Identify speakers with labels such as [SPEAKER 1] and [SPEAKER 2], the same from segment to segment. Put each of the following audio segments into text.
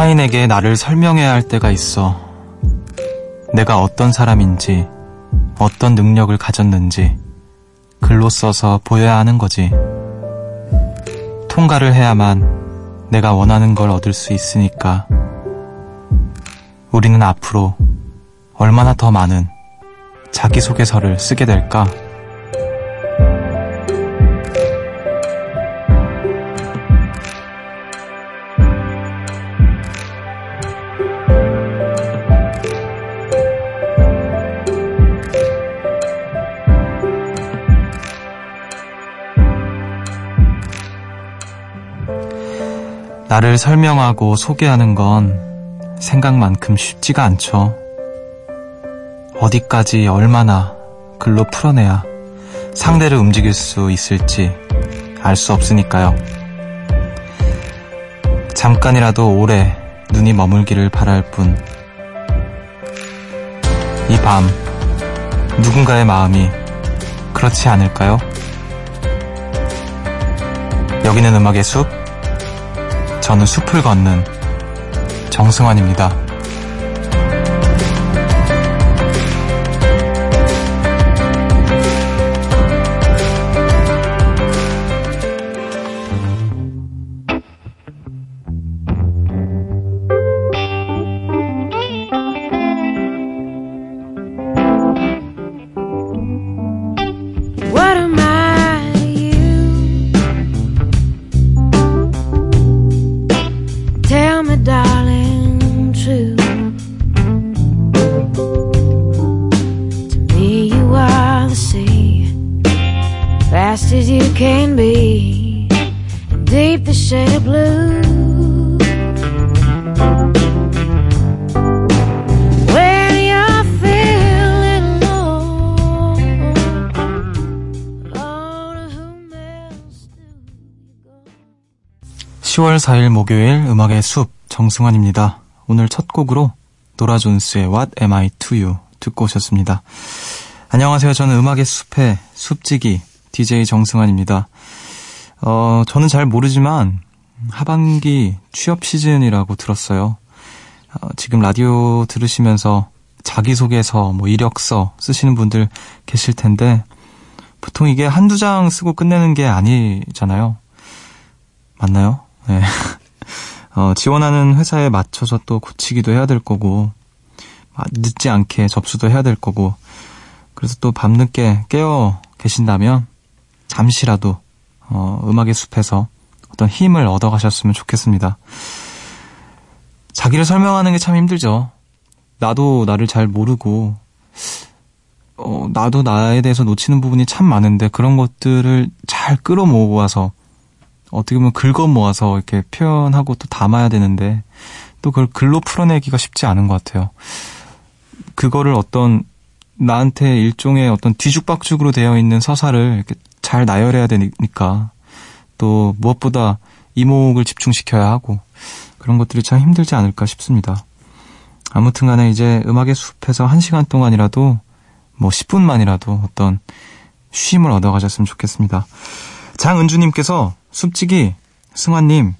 [SPEAKER 1] 타인에게 나를 설명해야 할 때가 있어. 내가 어떤 사람인지, 어떤 능력을 가졌는지, 글로 써서 보여야 하는 거지. 통과를 해야만 내가 원하는 걸 얻을 수 있으니까. 우리는 앞으로 얼마나 더 많은 자기소개서를 쓰게 될까? 나를 설명하고 소개하는 건 생각만큼 쉽지가 않죠. 어디까지 얼마나 글로 풀어내야 상대를 움직일 수 있을지 알 수 없으니까요. 잠깐이라도 오래 눈이 머물기를 바랄 뿐. 이 밤, 누군가의 마음이 그렇지 않을까요? 여기는 음악의 숲, 저는 숲을 걷는 정승환입니다. 10월 4일 목요일 음악의 숲 정승환입니다. 오늘 첫 곡으로 노라 존스의 What Am I To You 듣고 오셨습니다. 안녕하세요. 저는 음악의 숲의 숲지기 DJ 정승환입니다. 어, 저는 잘 모르지만 하반기 취업 시즌이라고 들었어요. 어, 지금 라디오 들으시면서 자기소개서, 뭐 이력서 쓰시는 분들 계실 텐데 보통 이게 한두 장 쓰고 끝내는 게 아니잖아요. 맞나요? 네. 어, 지원하는 회사에 맞춰서 또 고치기도 해야 될 거고, 아, 늦지 않게 접수도 해야 될 거고, 그래서 또 밤늦게 깨어 계신다면, 잠시라도, 어, 음악의 숲에서 어떤 힘을 얻어 가셨으면 좋겠습니다. 자기를 설명하는 게 참 힘들죠. 나도 나를 잘 모르고, 어, 나도 나에 대해서 놓치는 부분이 참 많은데, 그런 것들을 잘 끌어모아서, 어떻게 보면 긁어 모아서 이렇게 표현하고 또 담아야 되는데 또 그걸 글로 풀어내기가 쉽지 않은 것 같아요. 그거를 어떤 나한테 일종의 어떤 뒤죽박죽으로 되어 있는 서사를 이렇게 잘 나열해야 되니까 또 무엇보다 이목을 집중시켜야 하고 그런 것들이 참 힘들지 않을까 싶습니다. 아무튼 간에 이제 음악의 숲에서 한 시간 동안이라도 뭐 10분만이라도 어떤 쉼을 얻어가셨으면 좋겠습니다. 장은주님께서 숲지기 승환님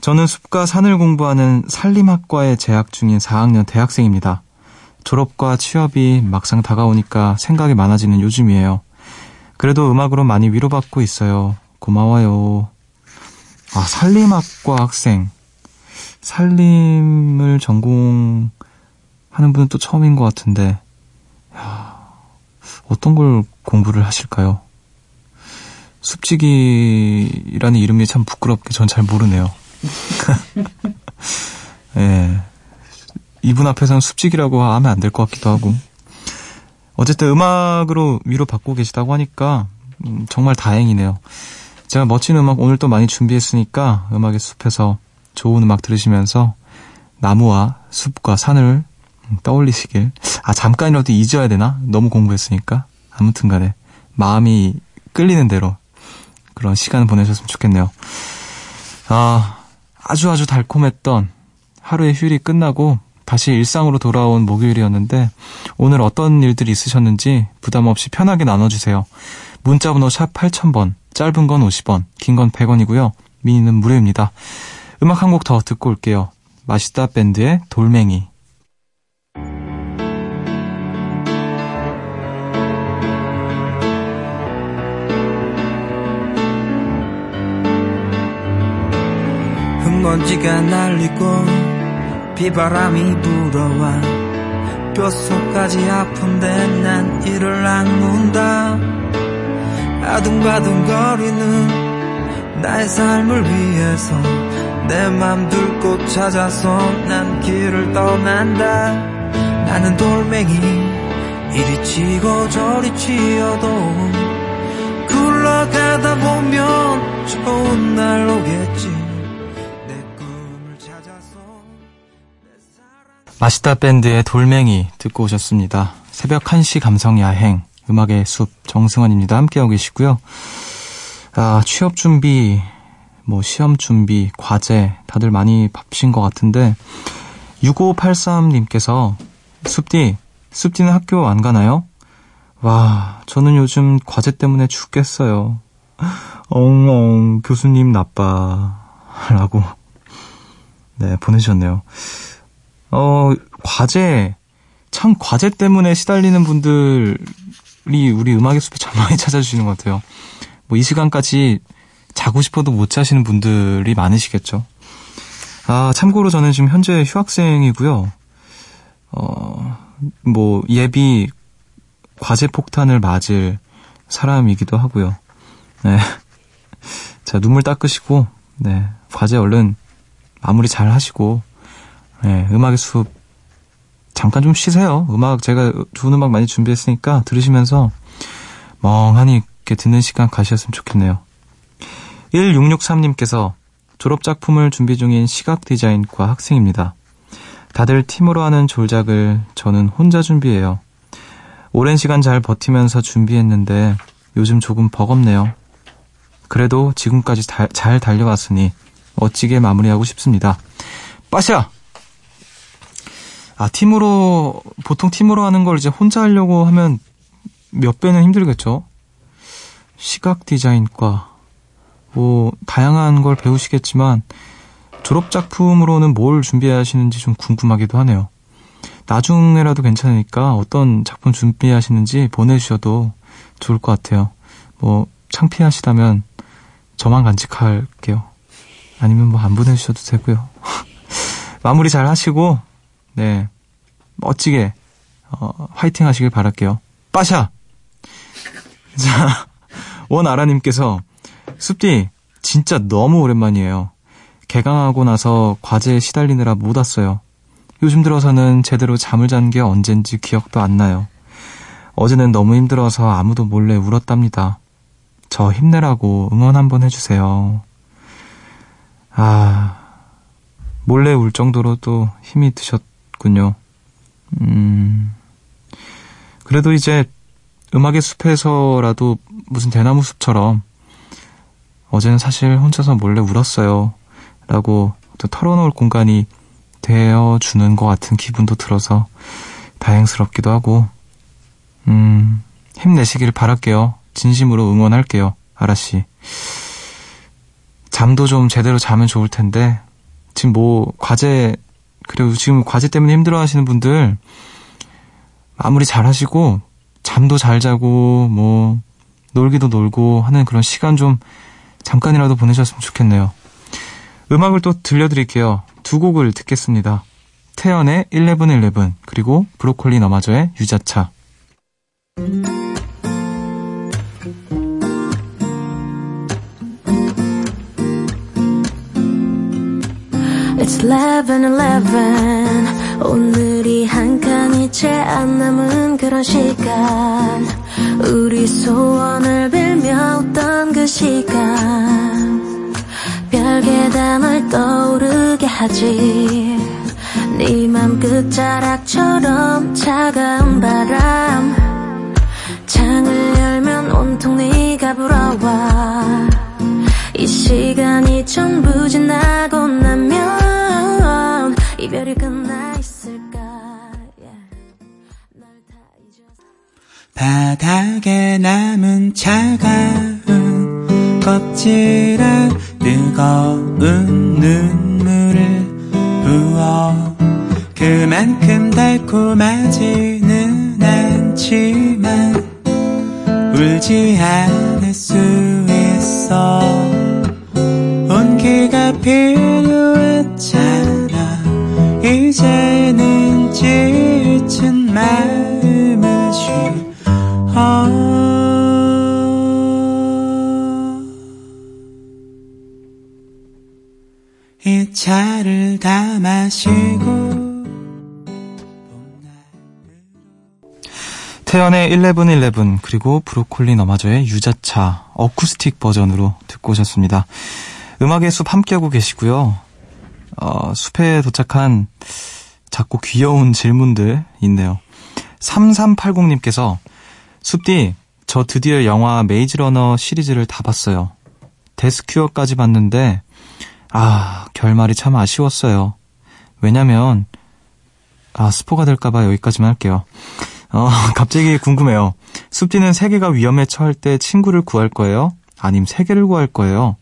[SPEAKER 1] 저는 숲과 산을 공부하는 산림학과에 재학 중인 4학년 대학생입니다. 졸업과 취업이 막상 다가오니까 생각이 많아지는 요즘이에요. 그래도 음악으로 많이 위로받고 있어요. 고마워요. 아, 산림학과 학생. 산림을 전공하는 분은 또 처음인 것 같은데, 야, 어떤 걸 공부를 하실까요? 숲지기라는 이름이 참 부끄럽게 전 잘 모르네요. 예. 이분 앞에서는 숲지기라고 하면 안 될 것 같기도 하고. 어쨌든 음악으로 위로 받고 계시다고 하니까 음, 정말 다행이네요. 제가 멋진 음악 오늘 또 많이 준비했으니까 음악의 숲에서 좋은 음악 들으시면서 나무와 숲과 산을 음, 떠올리시길. 아, 잠깐이라도 잊어야 되나? 너무 공부했으니까. 아무튼 간에 마음이 끌리는 대로 그런 시간을 보내셨으면 좋겠네요. 아, 아주 아주 달콤했던 하루의 휴일이 끝나고 다시 일상으로 돌아온 목요일이었는데 오늘 어떤 일들이 있으셨는지 부담 없이 편하게 나눠주세요. 문자번호 샵 8000번, 짧은 건 50원, 긴 건 100원이고요. 미니는 무료입니다. 음악 한 곡 더 듣고 올게요. 맛있다 밴드의 돌멩이.
[SPEAKER 2] 먼지가 날리고 비바람이 불어와 뼛속까지 아픈데 난 이를 악문다. 아둥바둥거리는 나의 삶을 위해서 내맘둘곳 찾아서 난 길을 떠난다. 나는 돌멩이 이리 치고 저리 치어도 굴러가다 보면 좋은 날 오겠지
[SPEAKER 1] 맛있다 밴드의 돌멩이 듣고 오셨습니다. 새벽 1시 감성 야행, 음악의 숲, 정승환입니다. 함께하고 계시고요. 아, 취업 준비, 뭐, 시험 준비, 과제, 다들 많이 바쁘신 것 같은데, 6583님께서, 숲디, 숲디는 학교 안 가나요? 와, 저는 요즘 과제 때문에 죽겠어요. 엉엉, 교수님 나빠. 라고, 네, 보내주셨네요. 어, 과제, 참 과제 때문에 시달리는 분들이 우리 음악의 숲에 참 많이 찾아주시는 것 같아요. 뭐 이 시간까지 자고 싶어도 못 자시는 분들이 많으시겠죠. 아, 참고로 저는 지금 현재 휴학생이고요. 어, 뭐 예비 과제 폭탄을 맞을 사람이기도 하고요. 네. 자, 눈물 닦으시고, 네. 과제 얼른 마무리 잘 하시고, 네, 음악의 숲 잠깐 좀 쉬세요. 음악 제가 좋은 음악 많이 준비했으니까 들으시면서 멍하니 이렇게 듣는 시간 가셨으면 좋겠네요. 1663님께서 졸업작품을 준비 중인 시각 디자인과 학생입니다. 다들 팀으로 하는 졸작을 저는 혼자 준비해요. 오랜 시간 잘 버티면서 준비했는데 요즘 조금 버겁네요. 그래도 지금까지 다, 잘 달려왔으니 멋지게 마무리하고 싶습니다. 빠샤! 아, 팀으로, 보통 팀으로 하는 걸 이제 혼자 하려고 하면 몇 배는 힘들겠죠? 시각 디자인과, 뭐, 다양한 걸 배우시겠지만, 졸업 작품으로는 뭘 준비하시는지 좀 궁금하기도 하네요. 나중에라도 괜찮으니까 어떤 작품 준비하시는지 보내주셔도 좋을 것 같아요. 뭐, 창피하시다면 저만 간직할게요. 아니면 뭐 안 보내주셔도 되고요. 마무리 잘 하시고, 네. 멋지게, 어, 화이팅 하시길 바랄게요. 빠샤! 자, 원아라님께서, 숲디, 진짜 너무 오랜만이에요. 개강하고 나서 과제에 시달리느라 못 왔어요. 요즘 들어서는 제대로 잠을 잔 게 언젠지 기억도 안 나요. 어제는 너무 힘들어서 아무도 몰래 울었답니다. 저 힘내라고 응원 한번 해주세요. 아, 몰래 울 정도로 또 힘이 드셨 군요. 음, 그래도 이제 음악의 숲에서라도 무슨 대나무 숲처럼 어제는 사실 혼자서 몰래 울었어요. 라고 또 털어놓을 공간이 되어주는 것 같은 기분도 들어서 다행스럽기도 하고, 음, 힘내시길 바랄게요. 진심으로 응원할게요. 아라씨. 잠도 좀 제대로 자면 좋을 텐데, 지금 뭐, 과제, 그리고 지금 과제 때문에 힘들어 하시는 분들, 마무리 잘 하시고, 잠도 잘 자고, 뭐, 놀기도 놀고 하는 그런 시간 좀 잠깐이라도 보내셨으면 좋겠네요. 음악을 또 들려드릴게요. 두 곡을 듣겠습니다. 태연의 1111 그리고 브로콜리 너마저의 유자차.
[SPEAKER 3] It's 11:11 오늘이 한 칸이 채 안 남은 그런 시간. 우리 소원을 빌며 웃던 그 시간. 별게 담을 떠오르게 하지. 네맘 끝자락처럼 차가운 바람. 창을 열면 온통 네가 불어와. 이 시간이 전부 지나고 나면 이별이 끝나 있을까? 잊어서.
[SPEAKER 2] 바닥에 남은 차가운 껍질에 뜨거운 눈물을
[SPEAKER 4] 부어 그만큼 달콤하지는 않지만 울지 않을 수 있어. 온기가 필요했잖아 이제는 지친 마음을 쉬어 이 차를 다 마시고
[SPEAKER 1] 태연의 1111 그리고 브로콜리 너마저의 유자차 어쿠스틱 버전으로 듣고 오셨습니다. 음악의 숲 함께하고 계시고요. 어, 숲에 도착한 작고 귀여운 질문들 있네요. 3380님께서 숲디 저 드디어 영화 메이즈 러너 시리즈를 다 봤어요. 데스큐어까지 봤는데 아 결말이 참 아쉬웠어요. 왜냐면 아 스포가 될까봐 여기까지만 할게요. 어, 갑자기 궁금해요. 숲디는 세계가 위험에 처할 때 친구를 구할 거예요? 아님 세계를 구할 거예요?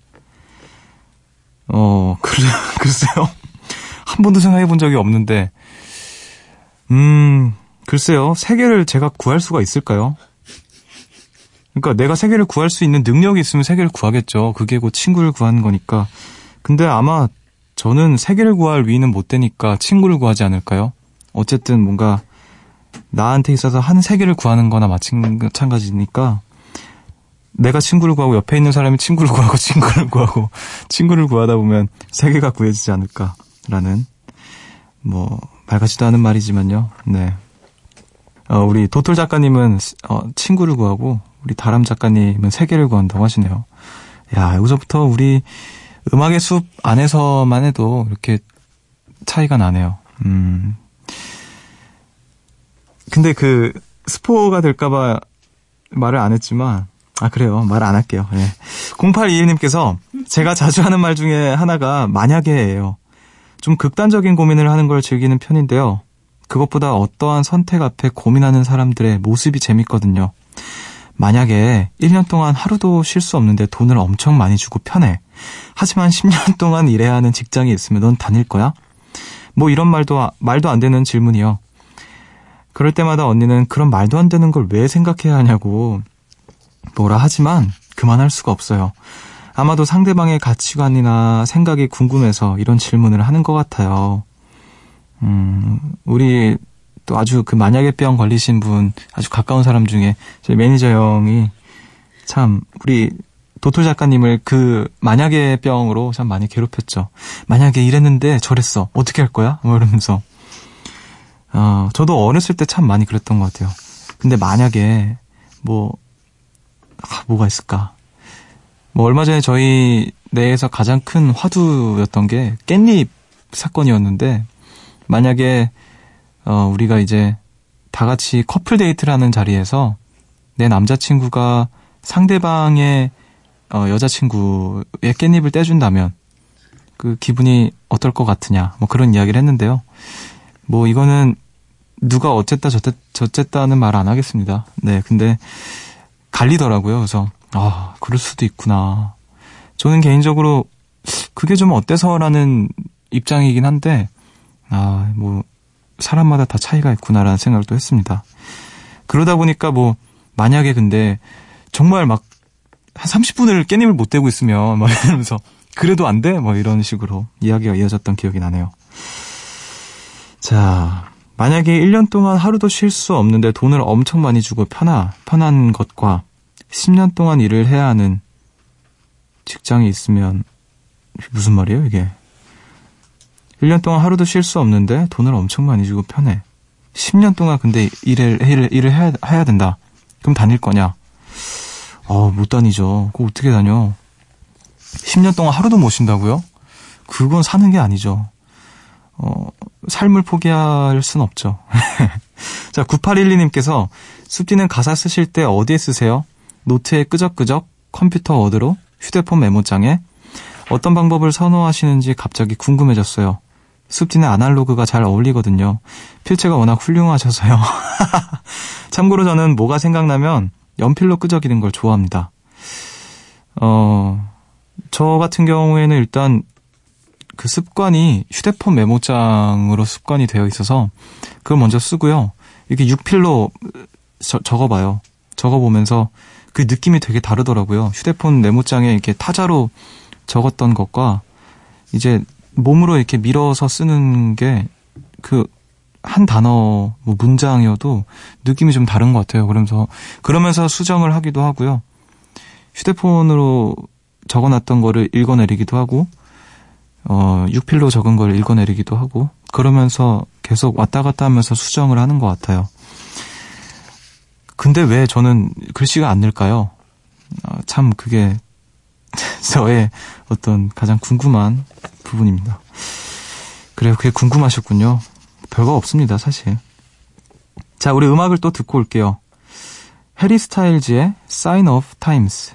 [SPEAKER 1] 어, 글, 글쎄요. 한 번도 생각해 본 적이 없는데, 음, 글쎄요. 세계를 제가 구할 수가 있을까요? 그러니까 내가 세계를 구할 수 있는 능력이 있으면 세계를 구하겠죠. 그게 곧 친구를 구하는 거니까. 근데 아마 저는 세계를 구할 위는 못 되니까 친구를 구하지 않을까요? 어쨌든 뭔가 나한테 있어서 한 세계를 구하는 거나 마찬가지니까 내가 친구를 구하고 옆에 있는 사람이 친구를 구하고 친구를 구하고 친구를 구하다 보면 세계가 구해지지 않을까라는 뭐 말 같지도 않은 말이지만요. 네. 어, 우리 도톨 작가님은 어, 친구를 구하고 우리 다람 작가님은 세계를 구한다고 하시네요. 야, 여기서부터 우리 음악의 숲 안에서만 해도 이렇게 차이가 나네요. 음. 근데 그 스포가 될까봐 말을 안 했지만 아 그래요 말 안 할게요. 네. 0821님께서 제가 자주 하는 말 중에 하나가 만약에예요. 좀 극단적인 고민을 하는 걸 즐기는 편인데요. 그것보다 어떠한 선택 앞에 고민하는 사람들의 모습이 재밌거든요. 만약에 1년 동안 하루도 쉴 수 없는데 돈을 엄청 많이 주고 편해. 하지만 10년 동안 일해야 하는 직장이 있으면 넌 다닐 거야? 뭐 이런 말도, 말도 안 되는 질문이요. 그럴 때마다 언니는 그런 말도 안 되는 걸 왜 생각해야 하냐고 뭐라 하지만 그만할 수가 없어요. 아마도 상대방의 가치관이나 생각이 궁금해서 이런 질문을 하는 것 같아요. 음, 우리 또 아주 그 만약에 병 걸리신 분 아주 가까운 사람 중에 저희 매니저 형이 참 우리 도토 작가님을 그 만약에 병으로 참 많이 괴롭혔죠. 만약에 이랬는데 저랬어. 어떻게 할 거야? 뭐 이러면서. 어, 저도 어렸을 때 참 많이 그랬던 것 같아요. 근데 만약에 뭐 아, 뭐가 있을까? 뭐 얼마 전에 저희 내에서 가장 큰 화두였던 게 깻잎 사건이었는데 만약에 어 우리가 이제 다 같이 커플 데이트를 하는 자리에서 내 남자친구가 상대방의 어 여자친구의 깻잎을 떼준다면 그 기분이 어떨 것 같으냐 뭐 그런 이야기를 했는데요. 뭐 이거는 누가 어쨌다 저쨌, 저쨌다는 말 안 하겠습니다. 네, 근데 갈리더라고요. 그래서 아, 그럴 수도 있구나. 저는 개인적으로 그게 좀 어때서라는 입장이긴 한데, 아, 뭐, 사람마다 다 차이가 있구나라는 생각을 또 했습니다. 그러다 보니까 뭐, 만약에 근데 정말 막 한 30분을 깻잎을 못 대고 있으면 막 이러면서 그래도 안 돼? 뭐 이런 식으로 이야기가 이어졌던 기억이 나네요. 자, 만약에 1년 동안 하루도 쉴 수 없는데 돈을 엄청 많이 주고 편하, 편한 것과 10년 동안 일을 해야 하는 직장이 있으면 무슨 말이에요, 이게? 1년 동안 하루도 쉴 수 없는데 돈을 엄청 많이 주고 편해. 10년 동안 근데 일을, 일을, 일을 해야, 해야 된다. 그럼 다닐 거냐? 어, 못 다니죠. 그거 어떻게 다녀? 10년 동안 하루도 못 쉰다고요? 그건 사는 게 아니죠. 어, 삶을 포기할 순 없죠. 자, 9812님께서 숲디는 가사 쓰실 때 어디에 쓰세요? 노트에 끄적끄적, 컴퓨터 워드로, 휴대폰 메모장에 어떤 방법을 선호하시는지 갑자기 궁금해졌어요. 숲디는 아날로그가 잘 어울리거든요. 필체가 워낙 훌륭하셔서요. 참고로 저는 뭐가 생각나면 연필로 끄적이는 걸 좋아합니다. 어, 저 같은 경우에는 일단 그 습관이 휴대폰 메모장으로 습관이 되어 있어서 그걸 먼저 쓰고요. 이렇게 6필로 적어봐요. 적어보면서 그 느낌이 되게 다르더라고요. 휴대폰 메모장에 이렇게 타자로 적었던 것과 이제 몸으로 이렇게 밀어서 쓰는 게 그 한 단어 뭐 문장이어도 느낌이 좀 다른 것 같아요. 그러면서 그러면서 수정을 하기도 하고요. 휴대폰으로 적어놨던 거를 읽어내리기도 하고 어 6필로 적은 걸 읽어내리기도 하고 그러면서 계속 왔다 갔다 하면서 수정을 하는 것 같아요. 근데 왜 저는 글씨가 안 늘까요? 어, 참 그게 저의 어떤 가장 궁금한 부분입니다. 그래요. 그게 궁금하셨군요. 별거 없습니다, 사실. 자, 우리 음악을 또 듣고 올게요. 해리 스타일즈의 Sign of Times.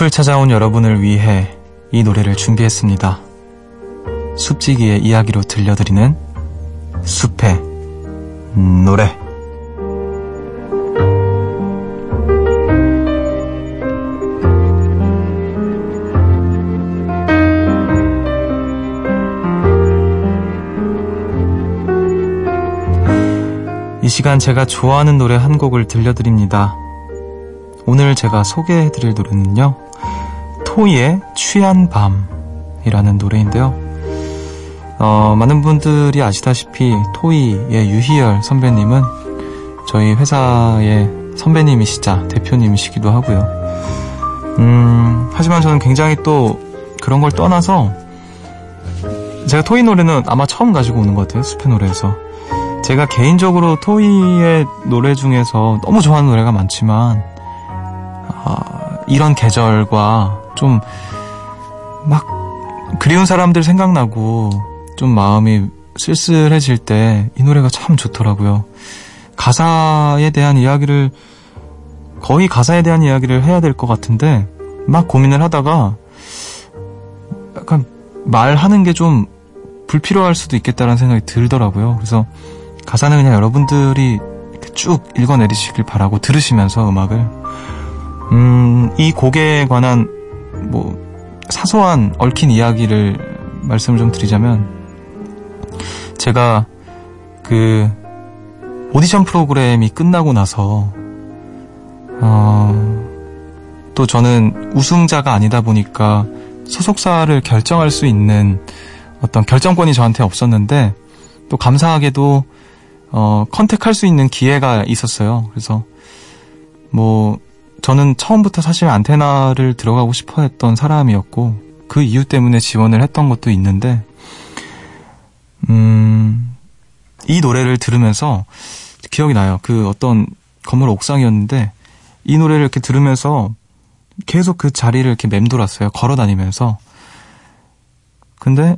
[SPEAKER 1] 숲을 찾아온 여러분을 위해 이 노래를 준비했습니다. 숲지기의 이야기로 들려드리는 숲의 노래. 이 시간 제가 좋아하는 노래 한 곡을 들려드립니다. 오늘 제가 소개해드릴 노래는요, 토이의 취한 밤이라는 노래인데요. 어, 많은 분들이 아시다시피 토이의 유희열 선배님은 저희 회사의 선배님이시자 대표님이시기도 하고요. 음, 하지만 저는 굉장히 또 그런 걸 떠나서 제가 토이 노래는 아마 처음 가지고 오는 것 같아요. 숲의 노래에서. 제가 개인적으로 토이의 노래 중에서 너무 좋아하는 노래가 많지만 아, 이런 계절과 좀 막 그리운 사람들 생각나고 좀 마음이 쓸쓸해질 때 이 노래가 참 좋더라고요. 가사에 대한 이야기를 거의 가사에 대한 이야기를 해야 될 것 같은데 막 고민을 하다가 약간 말하는 게 좀 불필요할 수도 있겠다라는 생각이 들더라고요. 그래서 가사는 그냥 여러분들이 쭉 읽어내리시길 바라고 들으시면서 음악을 음, 이 곡에 관한 뭐 사소한 얽힌 이야기를 말씀을 좀 드리자면 제가 그 오디션 프로그램이 끝나고 나서 어, 또 저는 우승자가 아니다 보니까 소속사를 결정할 수 있는 어떤 결정권이 저한테 없었는데 또 감사하게도 어, 컨택할 수 있는 기회가 있었어요. 그래서 뭐 저는 처음부터 사실 안테나를 들어가고 싶어 했던 사람이었고 그 이유 때문에 지원을 했던 것도 있는데 음, 이 노래를 들으면서 기억이 나요. 그 어떤 건물 옥상이었는데 이 노래를 이렇게 들으면서 계속 그 자리를 이렇게 맴돌았어요. 걸어 다니면서. 근데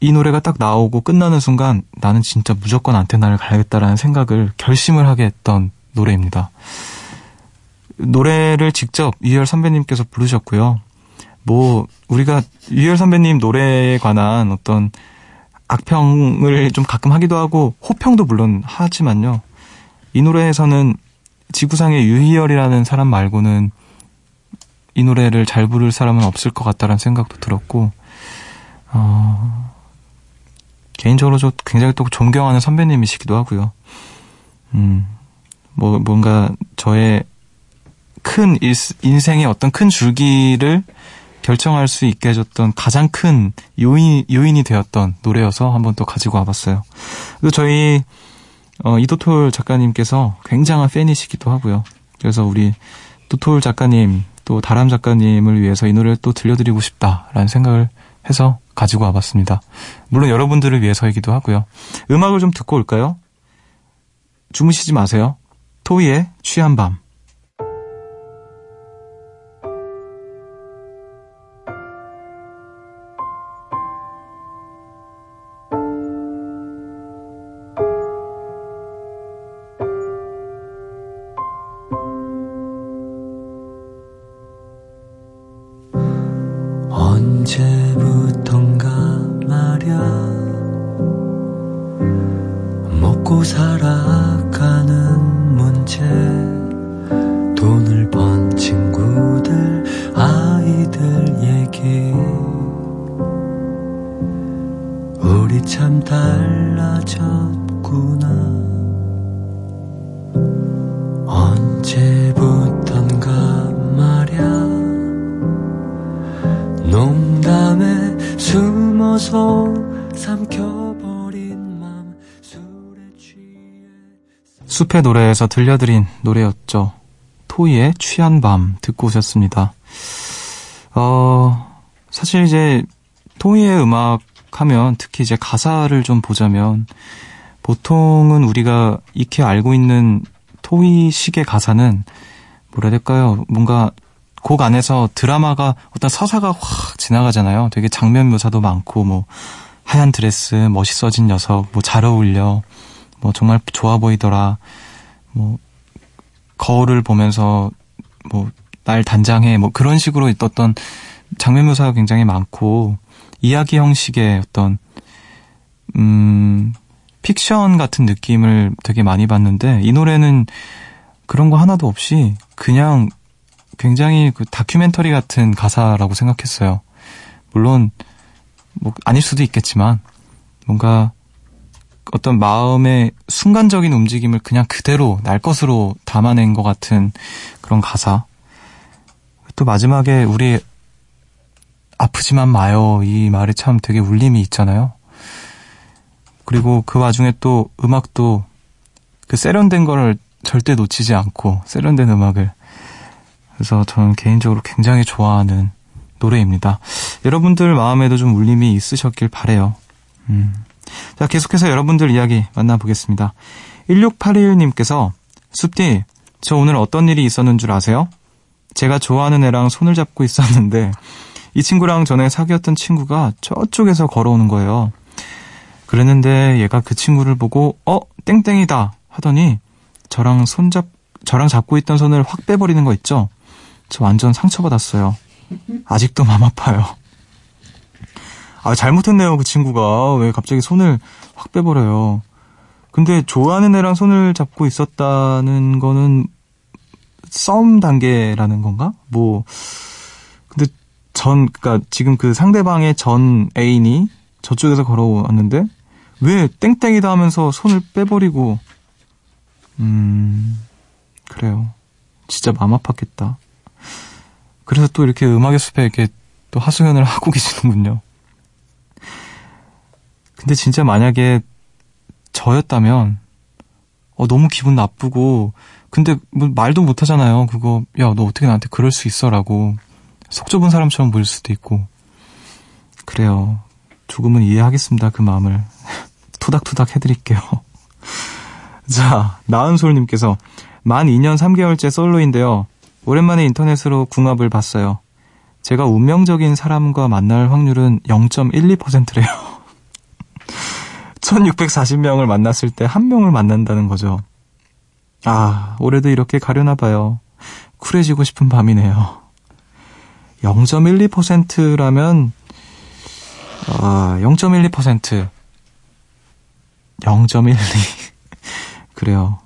[SPEAKER 1] 이 노래가 딱 나오고 끝나는 순간 나는 진짜 무조건 안테나를 가야겠다라는 생각을 결심을 하게 했던 노래입니다. 노래를 직접 유열 선배님께서 부르셨고요. 뭐 우리가 유열 선배님 노래에 관한 어떤 악평을 좀 가끔 하기도 하고 호평도 물론 하지만요. 이 노래에서는 지구상의 유희열이라는 사람 말고는 이 노래를 잘 부를 사람은 없을 것 같다라는 생각도 들었고 어, 개인적으로 저 굉장히 또 존경하는 선배님이시기도 하고요. 음, 뭐 뭔가 저의 큰 일, 인생의 어떤 큰 줄기를 결정할 수 있게 해줬던 가장 큰 요인, 요인이 되었던 노래여서 한번 또 가지고 와봤어요. 그리고 저희, 어, 이도톨 작가님께서 굉장한 팬이시기도 하고요. 그래서 우리 도톨 작가님, 또 다람 작가님을 위해서 이 노래를 또 들려드리고 싶다라는 생각을 해서 가지고 와봤습니다. 물론 여러분들을 위해서이기도 하고요. 음악을 좀 듣고 올까요? 주무시지 마세요. 토이의 취한 밤. 숲의 노래에서 들려드린 노래였죠. 토이의 취한 밤 듣고 오셨습니다. 어, 사실 이제 토이의 음악 하면 특히 이제 가사를 좀 보자면 보통은 우리가 익히 알고 있는 토이식의 가사는 뭐라 해야 될까요? 뭔가 곡 안에서 드라마가 어떤 서사가 확 지나가잖아요. 되게 장면 묘사도 많고 뭐 하얀 드레스, 멋있어진 녀석, 뭐 잘 어울려, 뭐 정말 좋아 보이더라, 뭐 거울을 보면서 뭐 날 단장해, 뭐 그런 식으로 어떤 장면 묘사가 굉장히 많고 이야기 형식의 어떤 음 픽션 같은 느낌을 되게 많이 받는데 이 노래는 그런 거 하나도 없이 그냥 굉장히 그 다큐멘터리 같은 가사라고 생각했어요. 물론 뭐 아닐 수도 있겠지만 뭔가 어떤 마음의 순간적인 움직임을 그냥 그대로 날 것으로 담아낸 것 같은 그런 가사. 또 마지막에 우리 아프지만 마요 이 말에 참 되게 울림이 있잖아요. 그리고 그 와중에 또 음악도 그 세련된 거를 절대 놓치지 않고 세련된 음악을 그래서 저는 개인적으로 굉장히 좋아하는 노래입니다. 여러분들 마음에도 좀 울림이 있으셨길 바래요. 음. 자, 계속해서 여러분들 이야기 만나보겠습니다. 1681님께서 숲디, 저 오늘 어떤 일이 있었는 줄 아세요? 제가 좋아하는 애랑 손을 잡고 있었는데 이 친구랑 전에 사귀었던 친구가 저쪽에서 걸어오는 거예요. 그랬는데 얘가 그 친구를 보고 어 땡땡이다 하더니 저랑 손잡 저랑 잡고 있던 손을 확 빼버리는 거 있죠. 저 완전 상처받았어요. 아직도 맘 아파요. 아 잘못했네요 그 친구가 왜 갑자기 손을 확 빼버려요. 근데 좋아하는 애랑 손을 잡고 있었다는 거는 썸 단계라는 건가? 뭐 근데 전 그니까 지금 그 상대방의 전 애인이 저쪽에서 걸어왔는데 왜 땡땡이다 하면서 손을 빼버리고 음 그래요. 진짜 맘 아팠겠다. 그래서 또 이렇게 음악의 숲에 이렇게 또 하소연을 하고 계시는군요. 근데 진짜 만약에 저였다면 어 너무 기분 나쁘고 근데 뭐 말도 못 하잖아요. 그거 야 너 어떻게 나한테 그럴 수 있어라고 속 좁은 사람처럼 보일 수도 있고 그래요. 조금은 이해하겠습니다. 그 마음을 투닥투닥 해드릴게요. 자 나은솔님께서 만 2년 3개월째 솔로인데요. 오랜만에 인터넷으로 궁합을 봤어요. 제가 운명적인 사람과 만날 확률은 0.12%래요. 1640명을 만났을 때 한 명을 만난다는 거죠. 아, 올해도 이렇게 가려나 봐요. 쿨해지고 싶은 밤이네요. 0.12%라면, 아, 0.12%. 0.12. 그래요.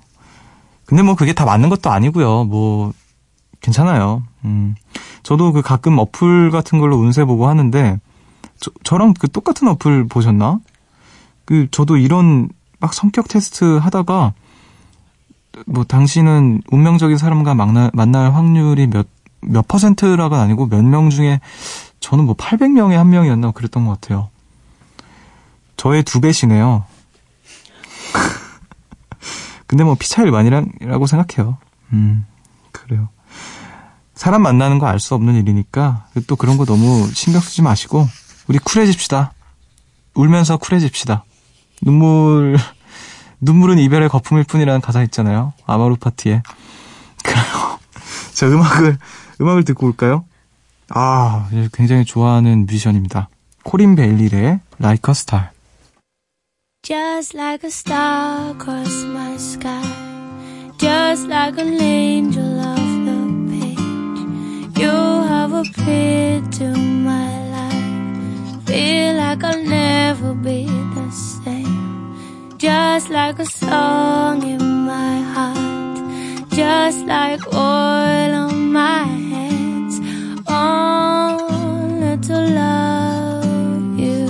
[SPEAKER 1] 근데 뭐 그게 다 맞는 것도 아니고요. 뭐, 괜찮아요. 음. 저도 그 가끔 어플 같은 걸로 운세 보고 하는데, 저, 저랑 그 똑같은 어플 보셨나? 그, 저도 이런 막 성격 테스트 하다가, 뭐, 당신은 운명적인 사람과 만날, 만날 확률이 몇, 몇 퍼센트라가 아니고 몇 명 중에, 저는 뭐 800명에 한 명이었나 그랬던 것 같아요. 저의 두 배시네요. 근데 뭐 피차일 많이라고 생각해요. 음, 그래요. 사람 만나는 거 알 수 없는 일이니까 또 그런 거 너무 신경 쓰지 마시고 우리 쿨해집시다. 울면서 쿨해집시다. 눈물 눈물은 이별의 거품일 뿐이라는 가사 있잖아요. 아마루 파티에. 그래요. 자, 음악을 음악을 듣고 올까요? 아, 굉장히 좋아하는 뮤지션입니다. 코린 베일리의 Like a Star.
[SPEAKER 5] Just like a star across my sky. Just like an angel off the page. You have appeared to my life. Feel like I'll never be the same. Just like a song in my heart. Just like oil on my hands. Only to love you.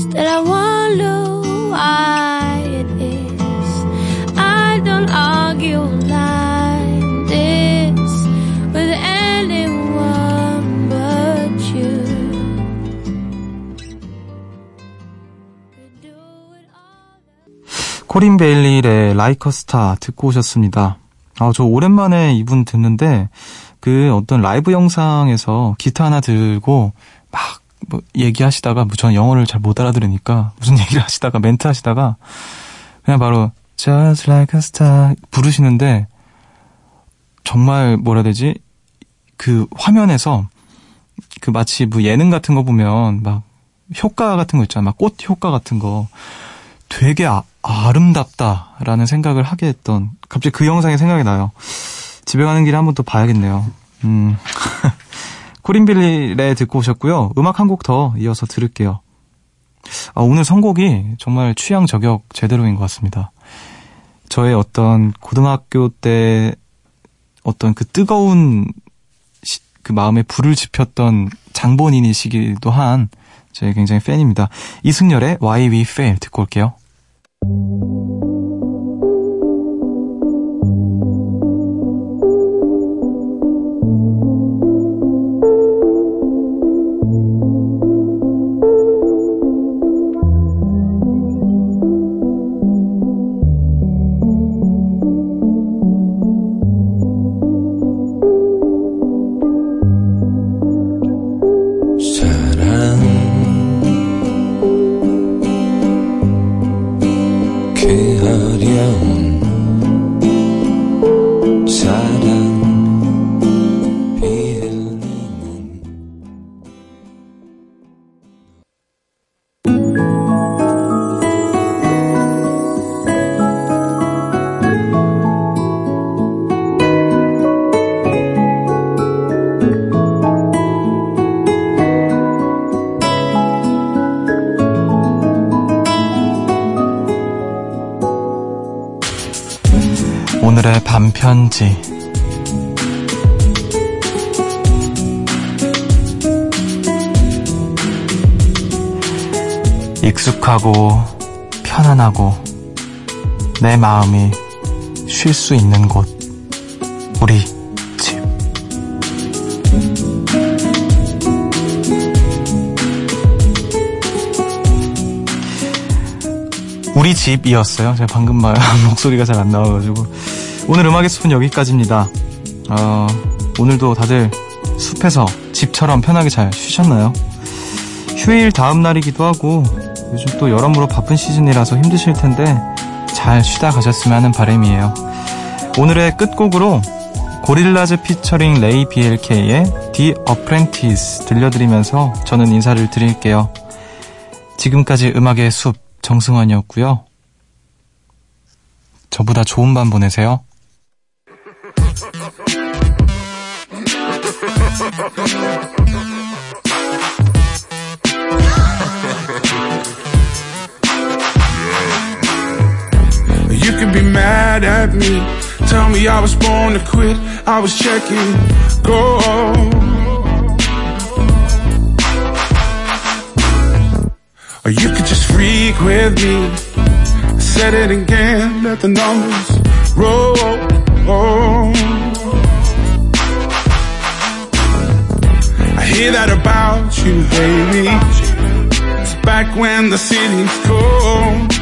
[SPEAKER 5] Still, I wonder why
[SPEAKER 1] 코린 베일리 래의 Like a star 듣고 오셨습니다. 아, 저 오랜만에 이분 듣는데 그 어떤 라이브 영상에서 기타 하나 들고 막 뭐 얘기하시다가 뭐 저는 영어를 잘 못 알아들으니까 무슨 얘기를 하시다가 멘트 하시다가 그냥 바로 Just like a star 부르시는데 정말 뭐라 해야 되지? 그 화면에서 그 마치 뭐 예능 같은 거 보면 막 효과 같은 거 있잖아. 막 꽃 효과 같은 거. 되게 아, 아 름답다라는 생각을 하게 했던 갑자기 그 영상이 생각이 나요. 집에 가는 길에 한번 또 봐야겠네요. 음. 코린빌리레 듣고 오셨고요. 음악 한 곡 더 이어서 들을게요. 아, 오늘 선곡이 정말 취향 저격 제대로인 것 같습니다. 저의 어떤 고등학교 때 어떤 그 뜨거운 시- 그 마음에 불을 지폈던 장본인이시기도 한제 굉장히 팬입니다. 이승열의 Why We Fail 듣고 올게요.
[SPEAKER 4] 사랑
[SPEAKER 1] 오늘의 반편지. 익숙하고 편안하고 내 마음이 쉴 수 있는 곳. 우리 집. 우리 집이었어요. 제가 방금 말 목소리가 잘 안 나와가지고 오늘 음악의 숲은 여기까지입니다. 어, 오늘도 다들 숲에서 집처럼 편하게 잘 쉬셨나요? 휴일 다음 날이기도 하고 요즘 또 여러모로 바쁜 시즌이라서 힘드실 텐데 잘 쉬다 가셨으면 하는 바람이에요. 오늘의 끝곡으로 고릴라즈 피처링 레이 BLK의 The Apprentice 들려드리면서 저는 인사를 드릴게요. 지금까지 음악의 숲 정승환이었고요. 저보다 좋은 밤 보내세요.
[SPEAKER 6] You can be mad at me. Tell me I was born to quit. I was checking. Go. Or you could just freak with me. I said it again. Let the numbers roll. Hear that about you, baby. It's back when the city's cold.